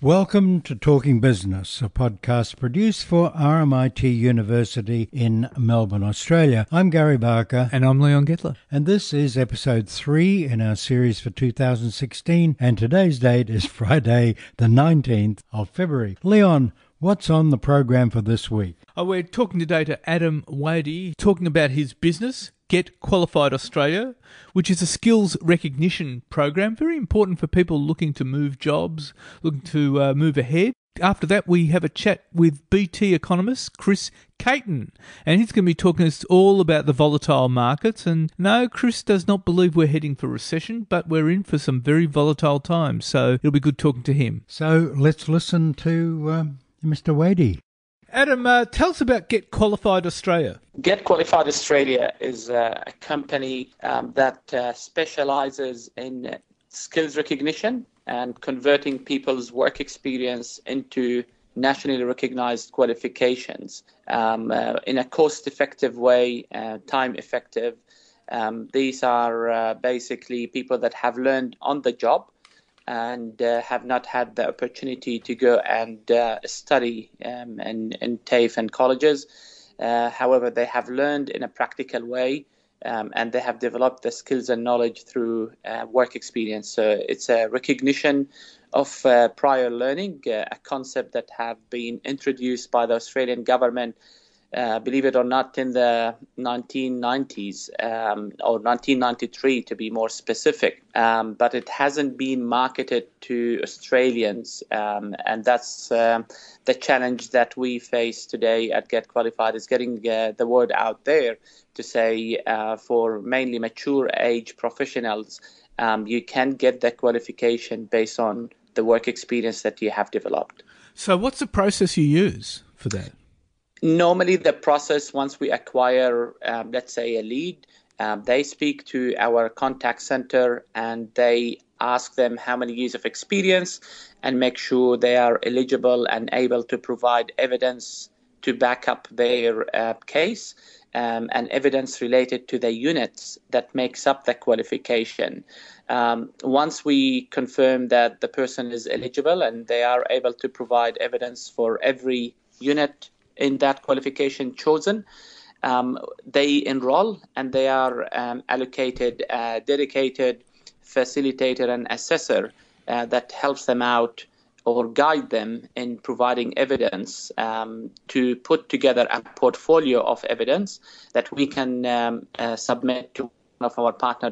Welcome to Talking Business, a podcast produced for RMIT University in Melbourne, Australia. I'm Gary Barker. And I'm Leon Gettler. And this is episode three in our series for 2016. And today's date is Friday, the 19th of February. Leon, what's on the program for this week? Oh, we're talking today to Adam Wadey, talking about his business, Get Qualified Australia, which is a skills recognition program, very important for people looking to move jobs, looking to uh, move ahead. After that, we have a chat with BT economist Chris Caton, and he's going to be talking to us all about the volatile markets. And no, Chris does not believe we're heading for recession, but we're in for some very volatile times. So it'll be good talking to him. So let's listen to um, Mr. Wadey. Adam, uh, tell us about Get Qualified Australia. Get Qualified Australia is uh, a company um, that uh, specializes in skills recognition and converting people's work experience into nationally recognized qualifications um, uh, in a cost effective way, uh, time effective. Um, these are basically people that have learned on the job and uh, have not had the opportunity to go and uh, study um, in, in TAFE and colleges. Uh, however, they have learned in a practical way um, and they have developed the skills and knowledge through uh, work experience. So it's a recognition of uh, prior learning, uh, a concept that have been introduced by the Australian government uh, believe it or not, in the 1990s um, or 1993 to be more specific. Um, but it hasn't been marketed to Australians, um, and that's um, the challenge that we face today at Get Qualified is getting uh, the word out there to say uh, for mainly mature age professionals, um, you can get the qualification based on the work experience that you have developed. So, what's the process you use for that? Normally, the process once we acquire, um, let's say, a lead, um, they speak to our contact center and they ask them how many years of experience and make sure they are eligible and able to provide evidence to back up their uh, case um, and evidence related to the units that makes up the qualification. Um, once we confirm that the person is eligible and they are able to provide evidence for every unit in that qualification chosen. Um, they enroll and they are um, allocated a dedicated facilitator and assessor uh, that helps them out or guide them in providing evidence um, to put together a portfolio of evidence that we can um, uh, submit to one of our partner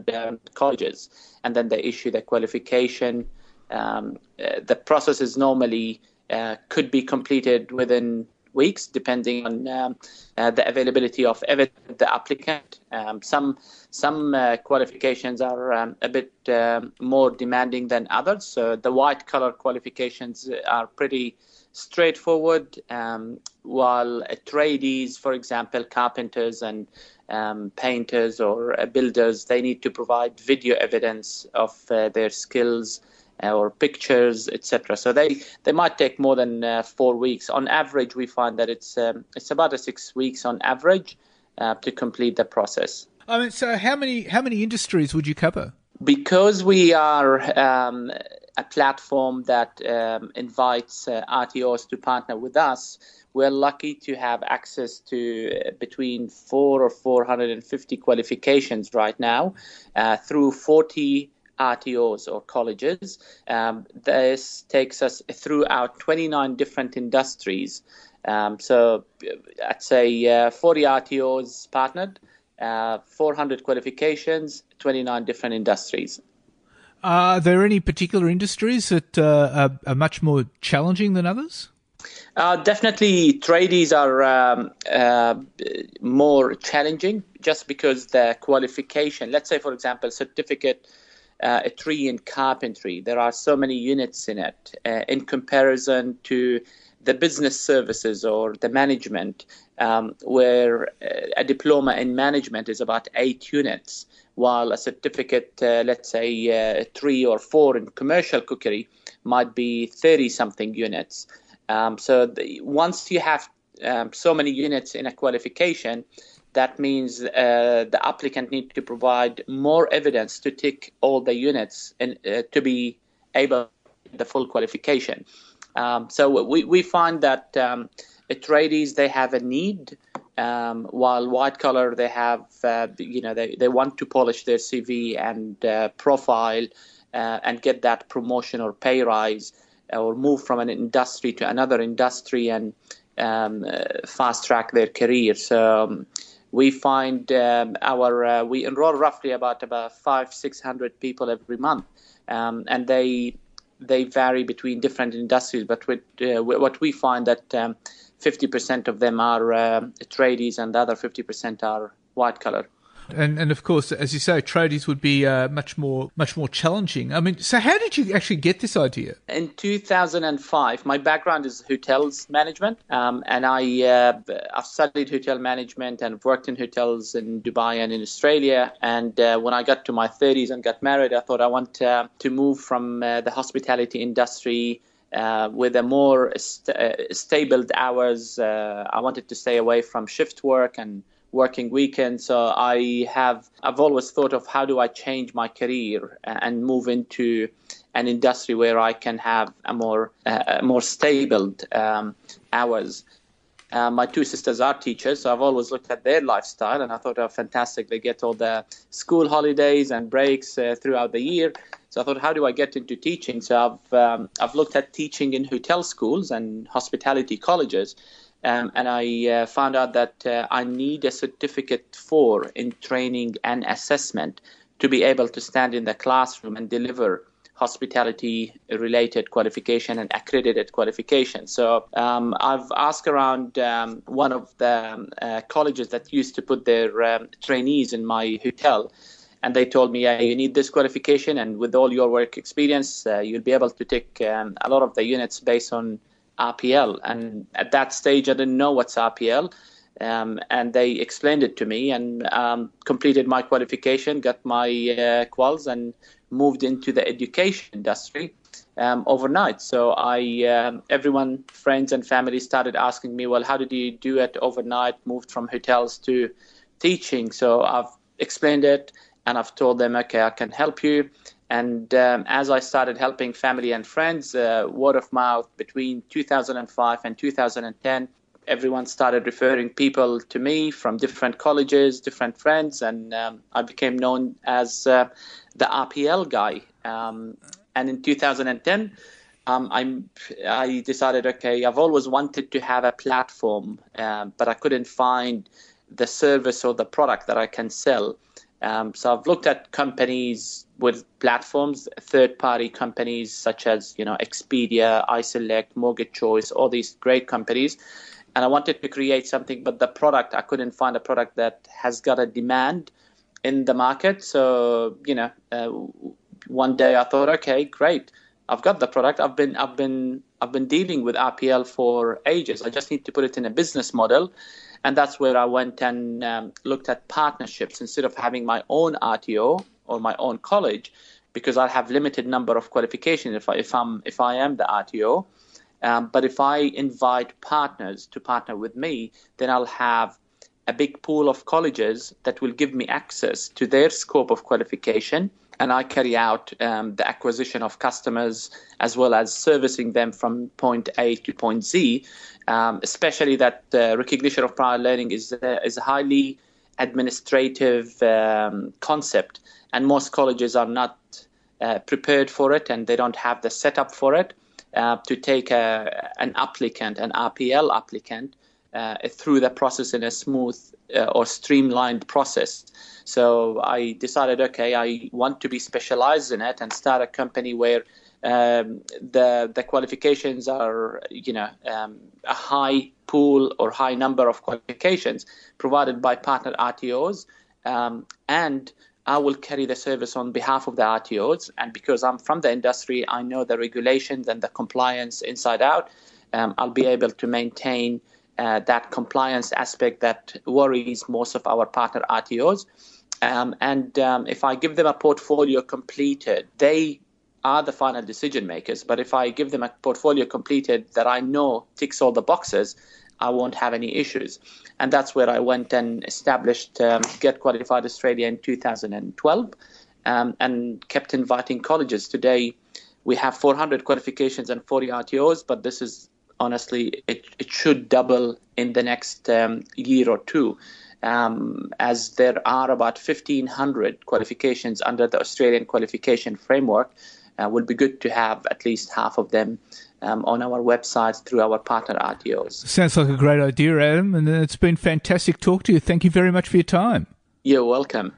colleges, and then they issue the qualification. Um, uh, the process is normally uh, could be completed within weeks, depending on um, uh, the availability of the applicant. Um, some some uh, qualifications are um, a bit um, more demanding than others. So the white collar qualifications are pretty straightforward, um, while tradies, for example, carpenters and um, painters or uh, builders, they need to provide video evidence of uh, their skills or pictures, etc. So they, they might take more than uh, four weeks. On average, we find that it's um, it's about a six weeks on average uh, to complete the process. I mean, so how many how many industries would you cover? Because we are um, a platform that um, invites uh, RTOs to partner with us, we're lucky to have access to uh, between four or 450 qualifications right now uh, through 40 RTOs or colleges. Um, this takes us throughout 29 different industries. Um, so I'd say uh, 40 RTOs partnered, uh, 400 qualifications, 29 different industries. Are there any particular industries that uh, are, are, much more challenging than others? Uh, definitely, tradies are um, uh, more challenging just because their qualification, let's say, for example, certificate uh, a tree in carpentry. There are so many units in it uh, in comparison to the business services or the management, um, where uh, a diploma in management is about eight units, while a certificate, uh, let's say uh, three or four in commercial cookery, might be 30 something units. Um, so the, once you have um, so many units in a qualification, that means uh, the applicant needs to provide more evidence to tick all the units and uh, to be able the full qualification. Um, so we, we find that um, tradies they have a need, um, while white collar they have uh, you know they, they want to polish their CV and uh, profile uh, and get that promotion or pay rise or move from an industry to another industry and um, uh, fast track their career. So um, we find um, our uh, we enroll roughly about about five six hundred people every month, um, and they they vary between different industries. But with, uh, what we find that um, fifty percent of them are uh, tradies, and the other fifty percent are white collar. And and of course, as you say, tradies would be uh, much more much more challenging. I mean, so how did you actually get this idea? In 2005, my background is hotels management, um, and I uh, I've studied hotel management and worked in hotels in Dubai and in Australia. And uh, when I got to my 30s and got married, I thought I want uh, to move from uh, the hospitality industry. Uh, with a more st- uh, stable hours, uh, I wanted to stay away from shift work and working weekends. So I have I've always thought of how do I change my career and move into an industry where I can have a more uh, more stable um, hours. Uh, my two sisters are teachers, so I've always looked at their lifestyle and I thought, oh, fantastic. They get all the school holidays and breaks uh, throughout the year. So I thought, how do I get into teaching? So I've um, I've looked at teaching in hotel schools and hospitality colleges. Um, and I uh, found out that uh, I need a certificate for in training and assessment to be able to stand in the classroom and deliver hospitality related qualification and accredited qualification. So um, I've asked around um, one of the um, uh, colleges that used to put their um, trainees in my hotel. And they told me, yeah, you need this qualification, and with all your work experience, uh, you'll be able to take um, a lot of the units based on RPL. And at that stage, I didn't know what's RPL. Um, and they explained it to me and um, completed my qualification, got my uh, quals, and moved into the education industry um, overnight. So I, um, everyone, friends and family, started asking me, "Well, how did you do it overnight? Moved from hotels to teaching?" So I've explained it, and I've told them, "Okay, I can help you." And um, as I started helping family and friends, uh, word of mouth between 2005 and 2010, everyone started referring people to me from different colleges, different friends, and um, I became known as uh, the RPL guy. Um, and in 2010, um, i decided, okay, I've always wanted to have a platform, uh, but I couldn't find the service or the product that I can sell. Um, so I've looked at companies with platforms, third-party companies such as you know Expedia, iSelect, Mortgage Choice, all these great companies, and I wanted to create something, but the product I couldn't find a product that has got a demand in the market. So you know, uh, one day I thought, okay, great, I've got the product. I've been I've been I've been dealing with RPL for ages. I just need to put it in a business model and that's where I went and um, looked at partnerships instead of having my own RTO or my own college, because I have limited number of qualifications if I, if I'm if I am the RTO. Um, but if I invite partners to partner with me, then I'll have a big pool of colleges that will give me access to their scope of qualification and I carry out um, the acquisition of customers as well as servicing them from point A to point Z. Um, especially that uh, recognition of prior learning is uh, is a highly administrative um, concept, and most colleges are not uh, prepared for it, and they don't have the setup for it uh, to take a, an applicant, an RPL applicant, uh, through the process in a smooth uh, or streamlined process. So I decided, okay, I want to be specialized in it and start a company where um, the the qualifications are, you know, um, a high pool or high number of qualifications provided by partner RTOs, um, and I will carry the service on behalf of the RTOs. And because I'm from the industry, I know the regulations and the compliance inside out. Um, I'll be able to maintain uh, that compliance aspect that worries most of our partner RTOs. Um, and um, if I give them a portfolio completed, they are the final decision makers. But if I give them a portfolio completed that I know ticks all the boxes, I won't have any issues. And that's where I went and established um, Get Qualified Australia in 2012 um, and kept inviting colleges. Today, we have 400 qualifications and 40 RTOs, but this is honestly, it, it should double in the next um, year or two. Um, as there are about 1,500 qualifications under the Australian qualification framework, uh, would be good to have at least half of them um, on our website through our partner RTOs. Sounds like a great idea, Adam, and it's been fantastic talk to you. Thank you very much for your time. You're welcome.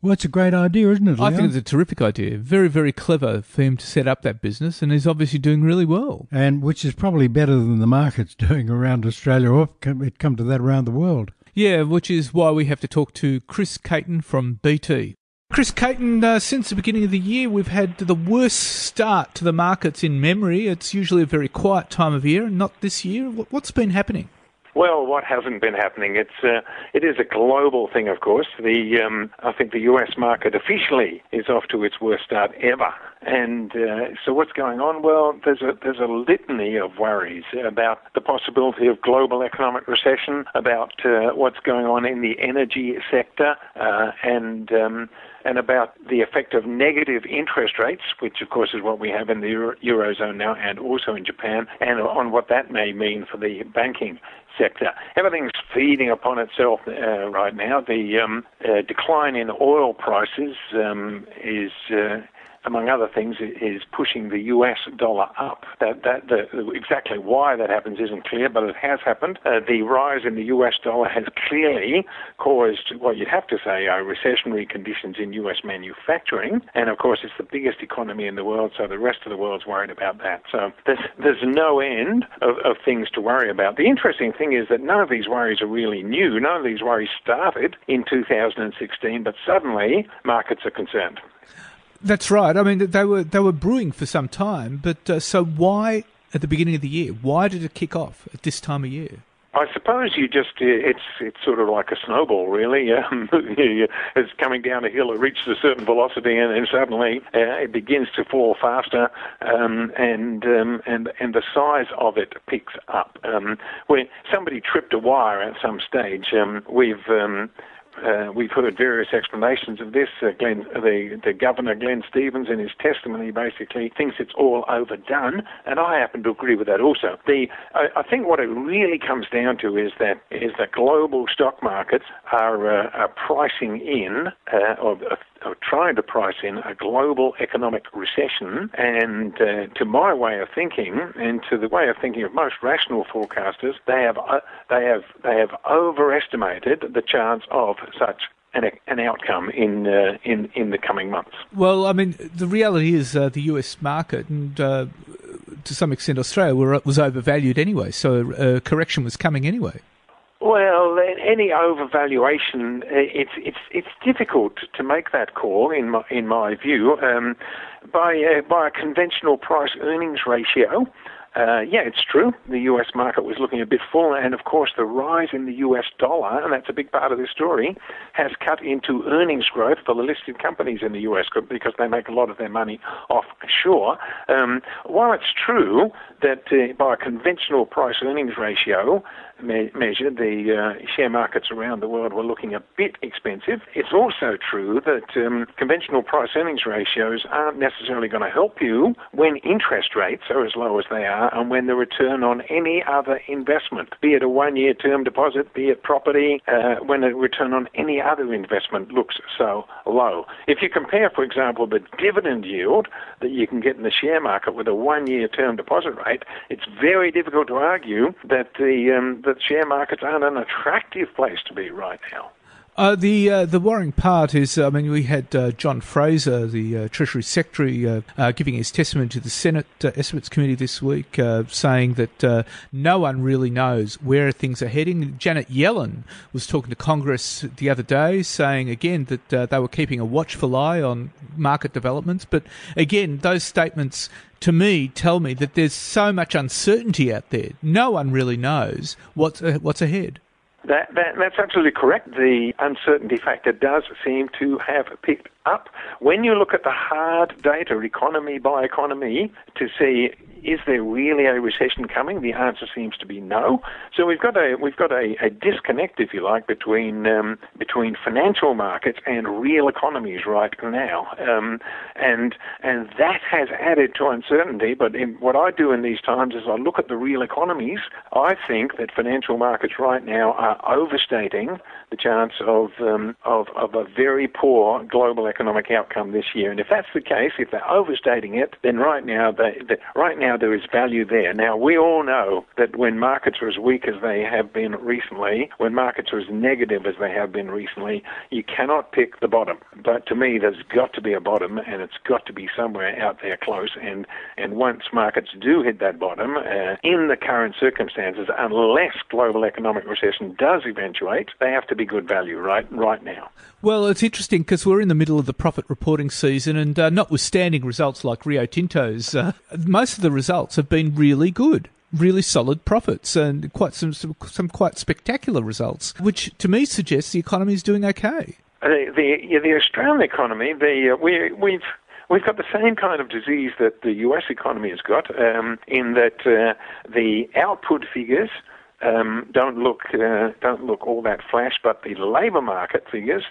Well, it's a great idea, isn't it? Leon? I think it's a terrific idea. Very, very clever for him to set up that business, and he's obviously doing really well. And which is probably better than the market's doing around Australia, or it come to that around the world. Yeah, which is why we have to talk to Chris Caton from BT. Chris Caton, uh, since the beginning of the year, we've had the worst start to the markets in memory. It's usually a very quiet time of year, and not this year. What's been happening? Well, what hasn't been happening? It's uh, it is a global thing, of course. The um, I think the U.S. market officially is off to its worst start ever. And uh, so, what's going on? Well, there's a there's a litany of worries about the possibility of global economic recession, about uh, what's going on in the energy sector, uh, and um, and about the effect of negative interest rates, which of course is what we have in the Euro- Eurozone now and also in Japan, and on what that may mean for the banking sector. Everything's feeding upon itself uh, right now. The um, uh, decline in oil prices um, is uh, among other things, is pushing the US dollar up. That, that, the, exactly why that happens isn't clear, but it has happened. Uh, the rise in the US dollar has clearly caused what you'd have to say are recessionary conditions in US manufacturing. And of course, it's the biggest economy in the world, so the rest of the world's worried about that. So there's, there's no end of, of things to worry about. The interesting thing is that none of these worries are really new. None of these worries started in 2016, but suddenly markets are concerned. That's right. I mean, they were they were brewing for some time, but uh, so why at the beginning of the year? Why did it kick off at this time of year? I suppose you just it's it's sort of like a snowball, really. It's coming down a hill, it reaches a certain velocity, and then suddenly uh, it begins to fall faster, um, and um, and and the size of it picks up. Um, where somebody tripped a wire at some stage, um, we've um, uh, we've heard various explanations of this. Uh, Glenn, the, the governor, Glenn Stevens, in his testimony, basically thinks it's all overdone, and I happen to agree with that also. The, I, I think what it really comes down to is that is that global stock markets are, uh, are pricing in, uh, or are trying to price in a global economic recession. And uh, to my way of thinking, and to the way of thinking of most rational forecasters, they have uh, they have they have overestimated the chance of such an, an outcome in uh, in in the coming months. Well, I mean, the reality is uh, the U.S. market and uh, to some extent Australia were, was overvalued anyway, so a correction was coming anyway. Well, any overvaluation, it's it's it's difficult to make that call in my in my view. Um, by uh, by a conventional price earnings ratio, uh, yeah, it's true. The U.S. market was looking a bit full, and of course, the rise in the U.S. dollar, and that's a big part of the story, has cut into earnings growth for the listed companies in the U.S. because they make a lot of their money offshore. Um, while it's true that uh, by a conventional price earnings ratio me- measure, the uh, share markets around the world were looking a bit expensive, it's also true that um, conventional price earnings ratios aren't necessarily going to help you when interest rates are as low as they are and when the return on any other investment, be it a one year term deposit, be it property, uh, when the return on any other investment looks so low. If you compare, for example, the dividend yield that you can get in the share market with a one year term deposit rate, it's very difficult to argue that the, um, that share markets aren't an attractive place to be right now. Uh, the uh, the worrying part is, I mean, we had uh, John Fraser, the uh, Treasury Secretary, uh, uh, giving his testimony to the Senate Estimates Committee this week, saying that no one really knows where things are heading. Janet Yellen was talking to Congress the other day, saying again that they were keeping a watchful eye on market developments. But again, those statements to me tell me that there's so much uncertainty out there. No one really knows what's what's ahead. That, that, that's absolutely correct. The uncertainty factor does seem to have picked up. When you look at the hard data, economy by economy, to see is there really a recession coming? The answer seems to be no. So we've got a we've got a, a disconnect, if you like, between um, between financial markets and real economies right now, um, and and that has added to uncertainty. But in, what I do in these times is I look at the real economies. I think that financial markets right now are overstating the chance of um, of of a very poor global economic outcome this year. And if that's the case, if they're overstating it, then right now they, they right now there is value there. Now, we all know that when markets are as weak as they have been recently, when markets are as negative as they have been recently, you cannot pick the bottom. But to me, there's got to be a bottom, and it's got to be somewhere out there close. And, and once markets do hit that bottom, uh, in the current circumstances, unless global economic recession does eventuate, they have to be good value right, right now. Well, it's interesting because we're in the middle of the profit reporting season, and uh, notwithstanding results like Rio Tinto's, uh, most of the results have been really good really solid profits and quite some, some, some quite spectacular results, which to me suggests the economy is doing okay. Uh, the yeah, the Australian economy, the uh, we we've we've got the same kind of disease that the U.S. economy has got, um, in that uh, the output figures. Um, don't look uh, don't look all that flash, but the labour market figures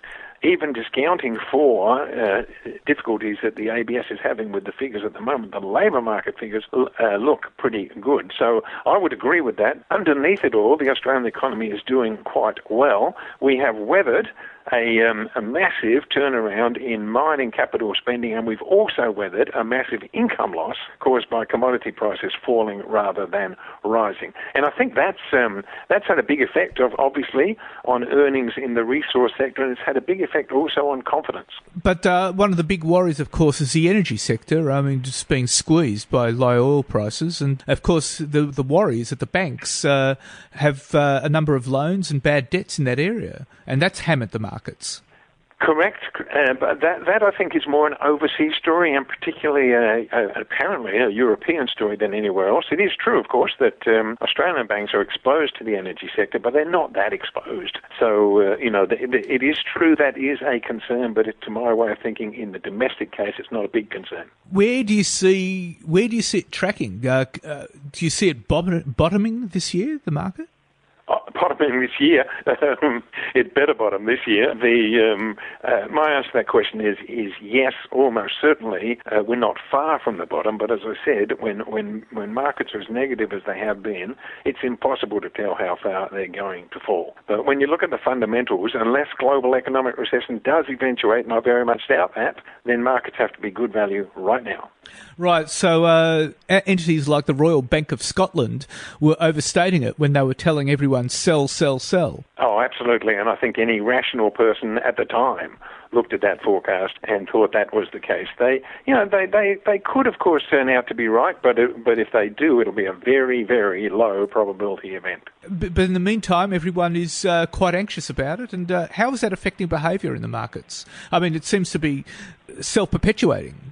even discounting for uh, difficulties that the ABS is having with the figures at the moment, the labour market figures uh, look pretty good. So I would agree with that. Underneath it all, the Australian economy is doing quite well. We have weathered a, um, a massive turnaround in mining capital spending, and we've also weathered a massive income loss caused by commodity prices falling rather than rising. And I think that's um, that's had a big effect of obviously on earnings in the resource sector, and it's had a big effect also on confidence. But uh, one of the big worries, of course, is the energy sector. I mean, just being squeezed by low oil prices, and of course, the the worry is that the banks uh, have uh, a number of loans and bad debts in that area, and that's hammered the market markets. Correct, uh, but that that I think is more an overseas story, and particularly a, a, apparently a European story than anywhere else. It is true, of course, that um, Australian banks are exposed to the energy sector, but they're not that exposed. So uh, you know, the, the, it is true that is a concern, but it, to my way of thinking, in the domestic case, it's not a big concern. Where do you see where do you see it tracking? Uh, uh do you see it bottoming this year, the market? Bottoming this year. Um, it better bottom this year. The um, uh, my answer to that question is is yes, almost certainly. Uh, we're not far from the bottom, but as I said, when when when markets are as negative as they have been, it's impossible to tell how far they're going to fall. But when you look at the fundamentals, unless global economic recession does eventuate, and I very much doubt that, then markets have to be good value right now. Right. So uh, entities like the Royal Bank of Scotland were overstating it when they were telling everyone sell, sell, sell. Oh, absolutely. And I think any rational person at the time looked at that forecast and thought that was the case. They, you know, they, they, they could, of course, turn out to be right, but it, but if they do, it'll be a very, very low probability event. But, but in the meantime, everyone is uh, quite anxious about it. And uh, how is that affecting behaviour in the markets? I mean, it seems to be self-perpetuating. Uh,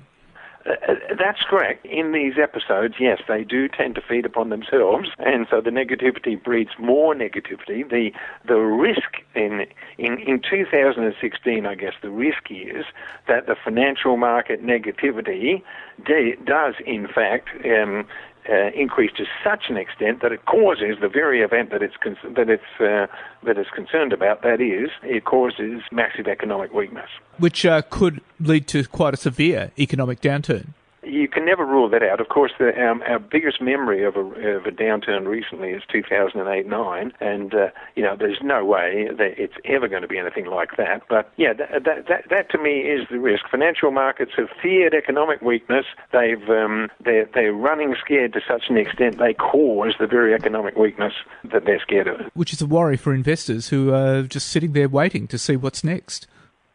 uh, that's correct. In these episodes, yes, they do tend to feed upon themselves, and so the negativity breeds more negativity. The the risk in in in 2016, I guess, the risk is that the financial market negativity de- does, in fact, um, uh, increase to such an extent that it causes the very event that it's con- that it's uh, that it's concerned about. That is, it causes massive economic weakness, which uh, could lead to quite a severe economic downturn you can never rule that out. Of course, the, um, our biggest memory of a, of a downturn recently is 2008-9, and uh, you know there's no way that it's ever going to be anything like that. But yeah, that, that, that, that to me is the risk. Financial markets have feared economic weakness. They've um, they're, they're running scared to such an extent they cause the very economic weakness that they're scared of. Which is a worry for investors who are just sitting there waiting to see what's next.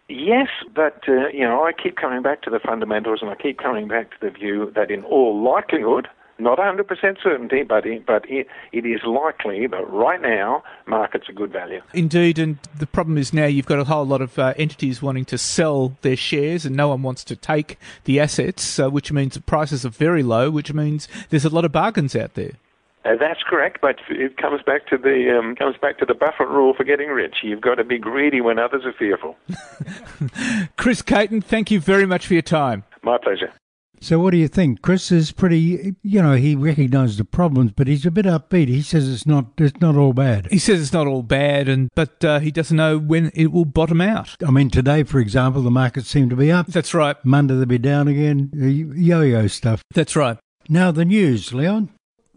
Yes, but uh, you know, I keep coming back to the fundamentals, and I keep coming back to the view that, in all likelihood, not 100% certainty, but but it, it is likely that right now markets are good value. Indeed, and the problem is now you've got a whole lot of uh, entities wanting to sell their shares, and no one wants to take the assets, uh, which means the prices are very low, which means there's a lot of bargains out there. Uh, that's correct, but it comes back to the um, comes back to the Buffett rule for getting rich. You've got to be greedy when others are fearful. Chris Caton, thank you very much for your time. My pleasure. So, what do you think? Chris is pretty, you know, he recognises the problems, but he's a bit upbeat. He says it's not, it's not all bad. He says it's not all bad, and but uh, he doesn't know when it will bottom out. I mean, today, for example, the markets seem to be up. That's right. Monday they'll be down again. Yo-yo stuff. That's right. Now the news, Leon.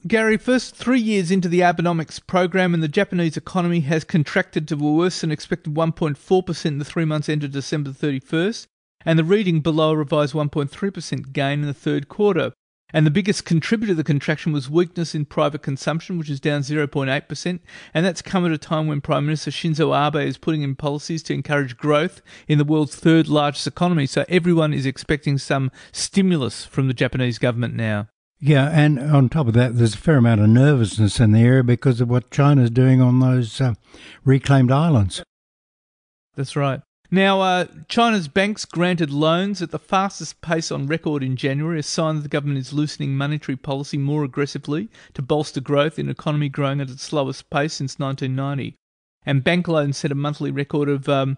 Gary, first three years into the Abenomics program, and the Japanese economy has contracted to a worse than expected 1.4% in the three months ended December 31st and the reading below a revised 1.3% gain in the third quarter. And the biggest contributor to the contraction was weakness in private consumption, which is down 0.8%. And that's come at a time when Prime Minister Shinzo Abe is putting in policies to encourage growth in the world's third largest economy. So everyone is expecting some stimulus from the Japanese government now. Yeah, and on top of that, there's a fair amount of nervousness in the area because of what China's doing on those uh, reclaimed islands. That's right. Now, uh, China's banks granted loans at the fastest pace on record in January, a sign that the government is loosening monetary policy more aggressively to bolster growth in an economy growing at its slowest pace since 1990. And bank loans set a monthly record of um,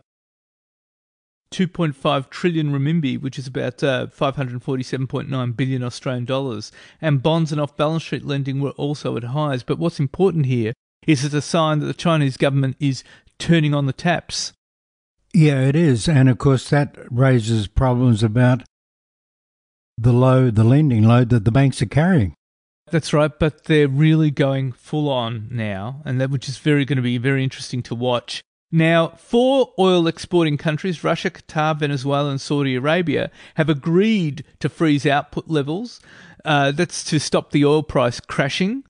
2.5 trillion renminbi, which is about uh, 547.9 billion Australian dollars. And bonds and off balance sheet lending were also at highs. But what's important here is it's a sign that the Chinese government is turning on the taps yeah, it is. And of course, that raises problems about the load, the lending load that the banks are carrying. That's right, but they're really going full on now, and that which is very going to be very interesting to watch. Now, four oil exporting countries, Russia, Qatar, Venezuela, and Saudi Arabia, have agreed to freeze output levels. Uh, that's to stop the oil price crashing.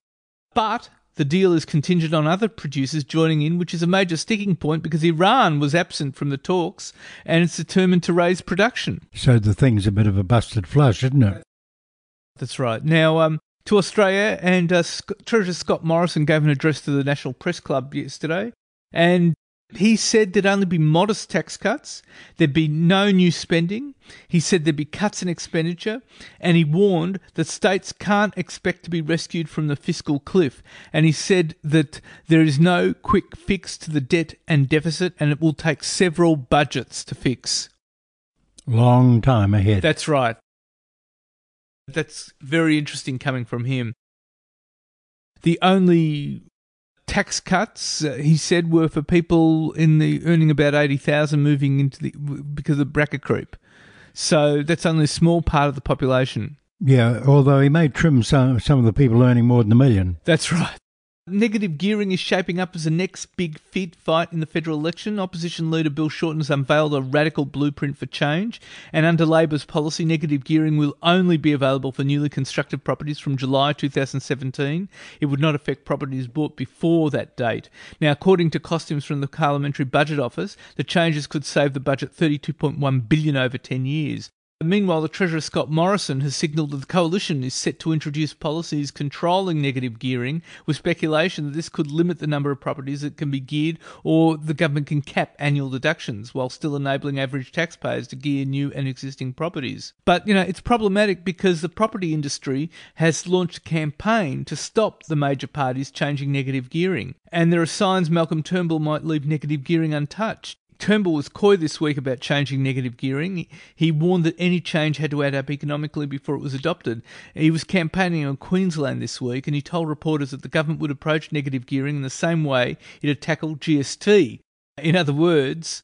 But the deal is contingent on other producers joining in, which is a major sticking point because Iran was absent from the talks and it's determined to raise production. So the thing's a bit of a busted flush, isn't it? That's right. Now, um, to Australia, and uh, Treasurer Scott Morrison gave an address to the National Press Club yesterday, and he said there'd only be modest tax cuts, there'd be no new spending. He said there'd be cuts in expenditure, and he warned that states can't expect to be rescued from the fiscal cliff. And he said that there is no quick fix to the debt and deficit, and it will take several budgets to fix. Long time ahead. That's right. That's very interesting coming from him. The only tax cuts, uh, he said, were for people in the earning about eighty thousand, moving into the because of bracket creep. So that's only a small part of the population. Yeah, although he may trim some some of the people earning more than a million. That's right. Negative gearing is shaping up as the next big fight in the federal election. Opposition leader Bill Shorten has unveiled a radical blueprint for change, and under Labor's policy, negative gearing will only be available for newly constructed properties from July 2017. It would not affect properties bought before that date. Now, according to costumes from the Parliamentary Budget Office, the changes could save the budget 32.1 billion over 10 years. Meanwhile, the Treasurer Scott Morrison has signalled that the coalition is set to introduce policies controlling negative gearing, with speculation that this could limit the number of properties that can be geared, or the government can cap annual deductions while still enabling average taxpayers to gear new and existing properties. But, you know, it's problematic because the property industry has launched a campaign to stop the major parties changing negative gearing. And there are signs Malcolm Turnbull might leave negative gearing untouched. Turnbull was coy this week about changing negative gearing. He warned that any change had to add up economically before it was adopted. He was campaigning on Queensland this week and he told reporters that the government would approach negative gearing in the same way it had tackled GST. In other words,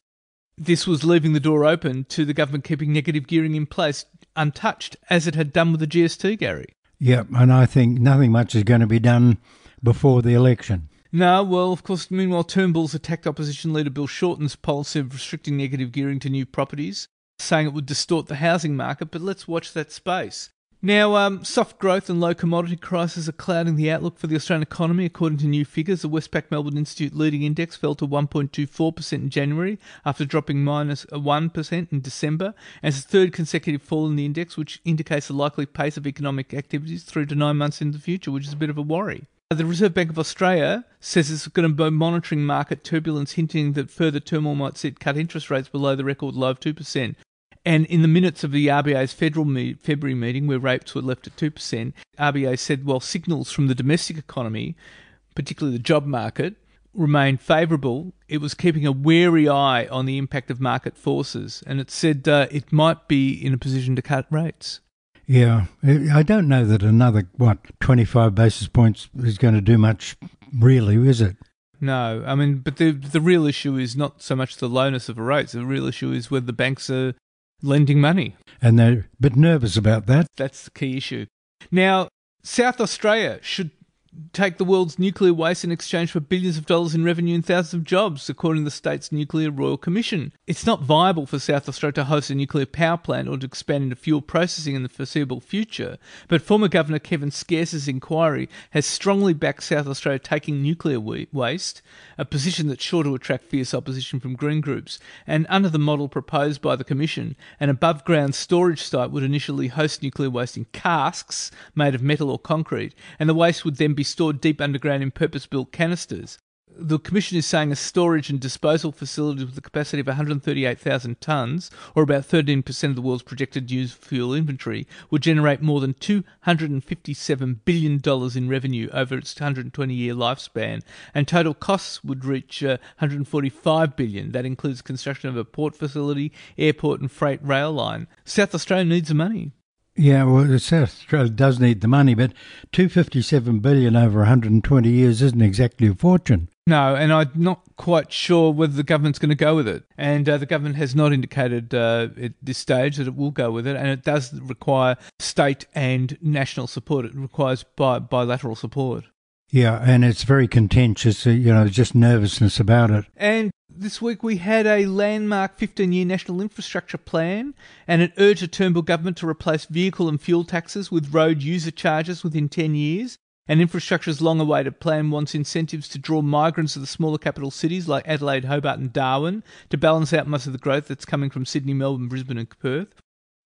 this was leaving the door open to the government keeping negative gearing in place untouched, as it had done with the GST, Gary. Yeah, and I think nothing much is going to be done before the election. No, well, of course, meanwhile, Turnbull's attacked opposition leader Bill Shorten's policy of restricting negative gearing to new properties, saying it would distort the housing market, but let's watch that space. Now, um, soft growth and low commodity prices are clouding the outlook for the Australian economy. According to new figures, the Westpac Melbourne Institute leading index fell to 1.24% in January after dropping minus 1 in December, as the third consecutive fall in the index, which indicates the likely pace of economic activities three to nine months in the future, which is a bit of a worry. The Reserve Bank of Australia says it's going to be monitoring market turbulence, hinting that further turmoil might see it cut interest rates below the record low of 2%. And in the minutes of the RBA's federal me- February meeting, where rates were left at 2%, RBA said while signals from the domestic economy, particularly the job market, remained favourable, it was keeping a wary eye on the impact of market forces, and it said uh, it might be in a position to cut rates. Yeah, I don't know that another, what, 25 basis points is going to do much, really, is it? No, I mean, but the the real issue is not so much the lowness of the rates. The real issue is whether the banks are lending money. And they're a bit nervous about that. That's the key issue. Now, South Australia should take the world's nuclear waste in exchange for billions of dollars in revenue and thousands of jobs, according to the state's Nuclear Royal Commission. It's not viable for South Australia to host a nuclear power plant or to expand into fuel processing in the foreseeable future, but former Governor Kevin Scarce's inquiry has strongly backed South Australia taking nuclear waste, a position that's sure to attract fierce opposition from green groups. And under the model proposed by the Commission, an above ground storage site would initially host nuclear waste in casks made of metal or concrete, and the waste would then be stored deep underground in purpose built canisters. The Commission is saying a storage and disposal facility with a capacity of 138,000 tonnes, or about 13% of the world's projected used fuel inventory, would generate more than $257 billion in revenue over its 120 year lifespan, and total costs would reach uh, 145 billion. That includes construction of a port facility, airport, and freight rail line. South Australia needs the money. Yeah, well, South Australia does need the money, but 257 billion over 120 years isn't exactly a fortune. No, and I'm not quite sure whether the government's going to go with it. And uh, the government has not indicated uh, at this stage that it will go with it, and it does require state and national support. It requires bi- bilateral support. Yeah, and it's very contentious. You know, just nervousness about it. And this week we had a landmark 15 year national infrastructure plan, and it urged the Turnbull government to replace vehicle and fuel taxes with road user charges within 10 years. And infrastructure's long awaited plan wants incentives to draw migrants to the smaller capital cities like Adelaide, Hobart, and Darwin to balance out most of the growth that's coming from Sydney, Melbourne, Brisbane, and Perth.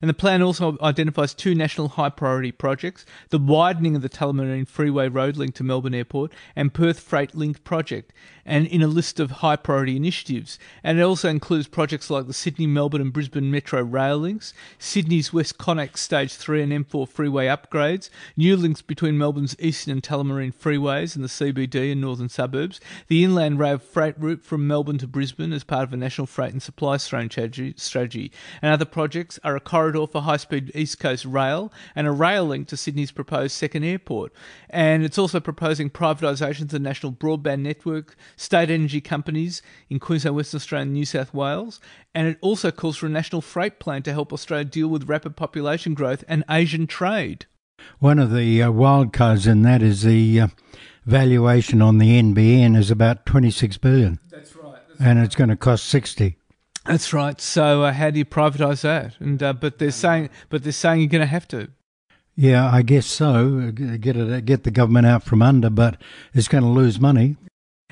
And the plan also identifies two national high priority projects the widening of the Tullamarine Freeway road link to Melbourne Airport and Perth Freight Link project, and in a list of high priority initiatives. And it also includes projects like the Sydney, Melbourne, and Brisbane Metro rail links, Sydney's WestConnex Stage 3 and M4 freeway upgrades, new links between Melbourne's Eastern and Tullamarine freeways and the CBD and northern suburbs, the inland rail freight route from Melbourne to Brisbane as part of a national freight and supply strategy. And other projects are a corridor for high speed East Coast rail and a rail link to Sydney's proposed second airport. And it's also proposing privatisation of the national broadband network, state energy companies in Queensland, Western Australia, and New South Wales. And it also calls for a national freight plan to help Australia deal with rapid population growth and Asian trade. One of the uh, wild cards in that is the uh, valuation on the NBN is about 26 billion. That's right. That's and right. it's going to cost 60. That's right. So uh, how do you privatise that? And uh, but they're saying, but they're saying you're going to have to. Yeah, I guess so. Get it, get the government out from under, but it's going to lose money.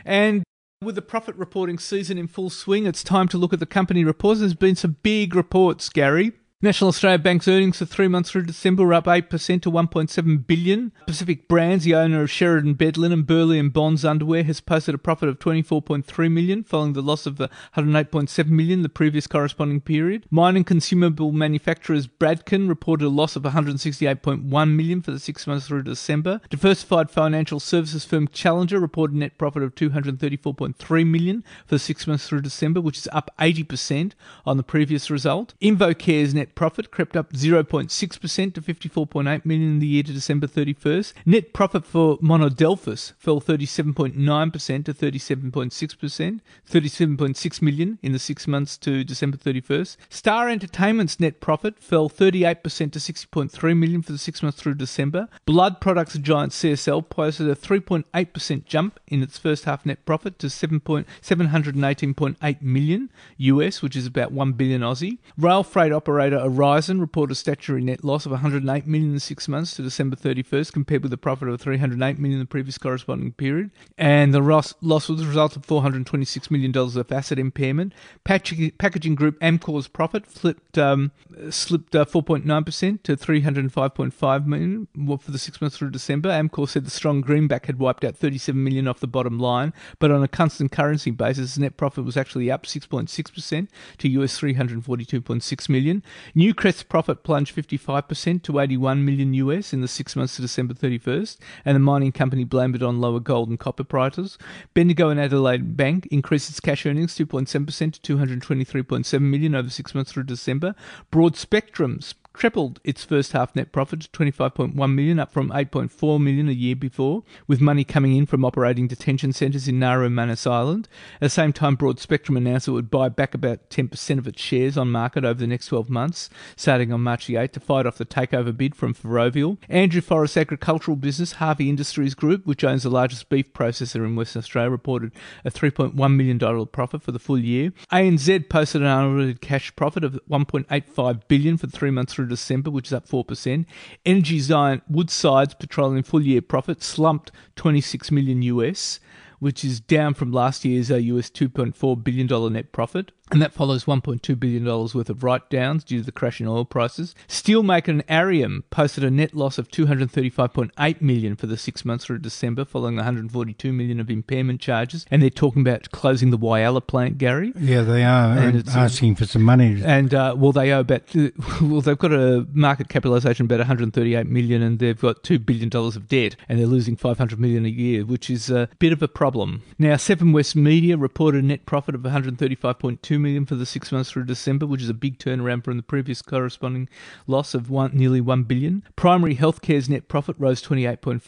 And with the profit reporting season in full swing, it's time to look at the company reports. There's been some big reports, Gary. National Australia Bank's earnings for three months through December were up 8% to 1.7 billion. Pacific Brands, the owner of Sheridan Bedlin and Berlei and Bonds Underwear, has posted a profit of 24.3 million following the loss of 108.7 million the previous corresponding period. Mining consumable manufacturers Bradken reported a loss of 168.1 million for the six months through December. Diversified financial services firm Challenger reported a net profit of 234.3 million for the six months through December, which is up 80% on the previous result. InvoCare's net net profit crept up 0.6% to 54.8 million in the year to December 31st. Net profit for Monadelphous fell 37.9% to 37.6%, 37.6 million in the 6 months to December 31st. Star Entertainment's net profit fell 38% to 60.3 million for the 6 months through December. Blood products giant CSL posted a 3.8% jump in its first half net profit to 7.718.8 million US, which is about 1 billion Aussie. Rail freight operator Aurizon reported a statutory net loss of 108 million in six months to December 31st, compared with a profit of 308 million in the previous corresponding period. And the loss, was a result of 426 million dollars of asset impairment. Packaging Group Amcor's profit flipped, um, slipped uh, 4.9% to 305.5 million for the six months through December. Amcor said the strong greenback had wiped out 37 million off the bottom line, but on a constant currency basis, net profit was actually up 6.6% to US 342.6 million. Newcrest's profit plunged 55% to 81 million US in the six months to December 31st, and the mining company blamed it on lower gold and copper prices. Bendigo and Adelaide Bank increased its cash earnings 2.7% to 223.7 million over six months through December. Broadspectrum's tripled its first half net profit to 25.1 million, up from 8.4 million a year before, with money coming in from operating detention centres in Nauru and Manus Island. At the same time, Broadspectrum announced it would buy back about 10% of its shares on market over the next 12 months, starting on March the 8th, to fight off the takeover bid from Ferrovial. Andrew Forrest's agricultural business, Harvey Industries Group, which owns the largest beef processor in Western Australia, reported a $3.1 million profit for the full year. ANZ posted an unaudited cash profit of 1.85 billion for three months through December, which is up 4%. Energy giant Woodside's petroleum full year profit slumped 26 million US, which is down from last year's uh, US $2.4 billion net profit and that follows $1.2 billion worth of write downs due to the crash in oil prices. Steelmaker Arrium posted a net loss of 235.8 million for the six months through December, following 142 million of impairment charges. And they're talking about closing the Whyalla plant, Gary. Yeah, they are and, and asking for some money. And, uh, well, they owe about, well, they've got a market capitalisation about 138 million and they've got $2 billion of debt and they're losing 500 million a year, which is a bit of a problem. Now, Seven West Media reported a net profit of 135.2 million for the six months through December, which is a big turnaround from the previous corresponding loss of one, nearly 1 billion. Primary Healthcare's net profit rose 28.5%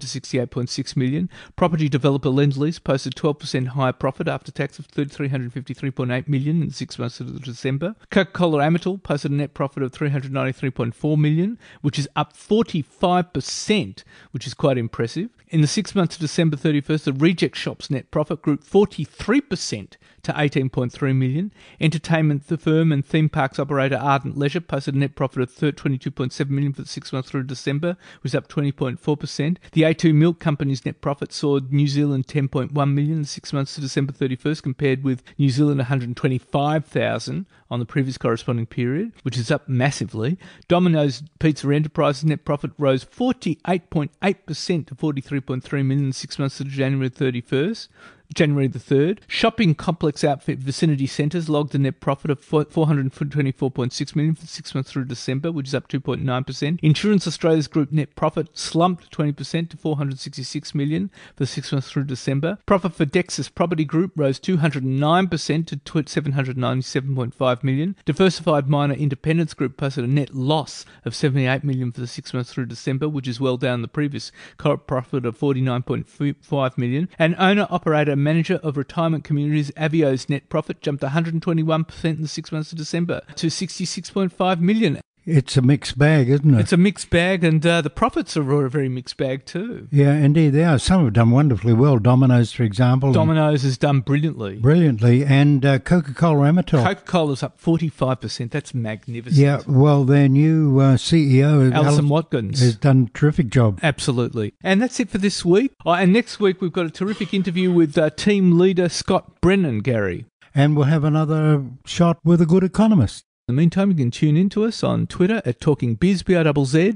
to 68.6 million. Property developer Lendlease posted 12% higher profit after tax of 353.8 million in six months through December. Coca-Cola Amatil posted a net profit of 393.4 million, which is up 45%, which is quite impressive. In the six months to December 31st, the Reject Shop's net profit grew 43% to 18.3 million. Entertainment the firm and theme parks operator Ardent Leisure posted a net profit of 22.7 million for the six months through December, was up 20.4%. The A2 Milk Company's net profit saw New Zealand 10.1 million in six months to December 31st, compared with New Zealand 125,000 on the previous corresponding period, which is up massively. Domino's Pizza Enterprises net profit rose 48.8% to 43.3 million in six months to January 31st. January the 3rd. Shopping complex outfit Vicinity Centres logged a net profit of 424.6 million for the six months through December, which is up 2.9%. Insurance Australia's group net profit slumped 20% to 466 million for the six months through December. Profit for Dexus Property Group rose 209% to 797.5 million. Diversified Miner Independence Group posted a net loss of 78 million for the six months through December, which is well down the previous profit of 49.5 million. And owner operator manager of retirement communities, Aveo's net profit jumped 121% in the six months of December to 66.5 million. It's a mixed bag, isn't it? It's a mixed bag, and uh, the profits are a very mixed bag too. Yeah, indeed, they are. Some have done wonderfully well. Domino's, for example. Domino's has done brilliantly. Brilliantly. And uh, Coca Cola Amatil. Coca Cola's up 45%. That's magnificent. Yeah, well, their new uh, CEO, Alison Watkins, has done a terrific job. Absolutely. And that's it for this week. Oh, and next week, we've got a terrific interview with uh, team leader Scott Brennan, Gary. And we'll have another shot with a good economist. In the meantime, you can tune in to us on Twitter at Talking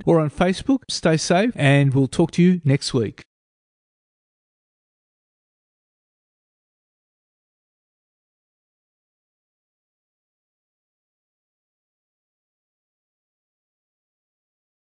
or on Facebook. Stay safe, and we'll talk to you next week.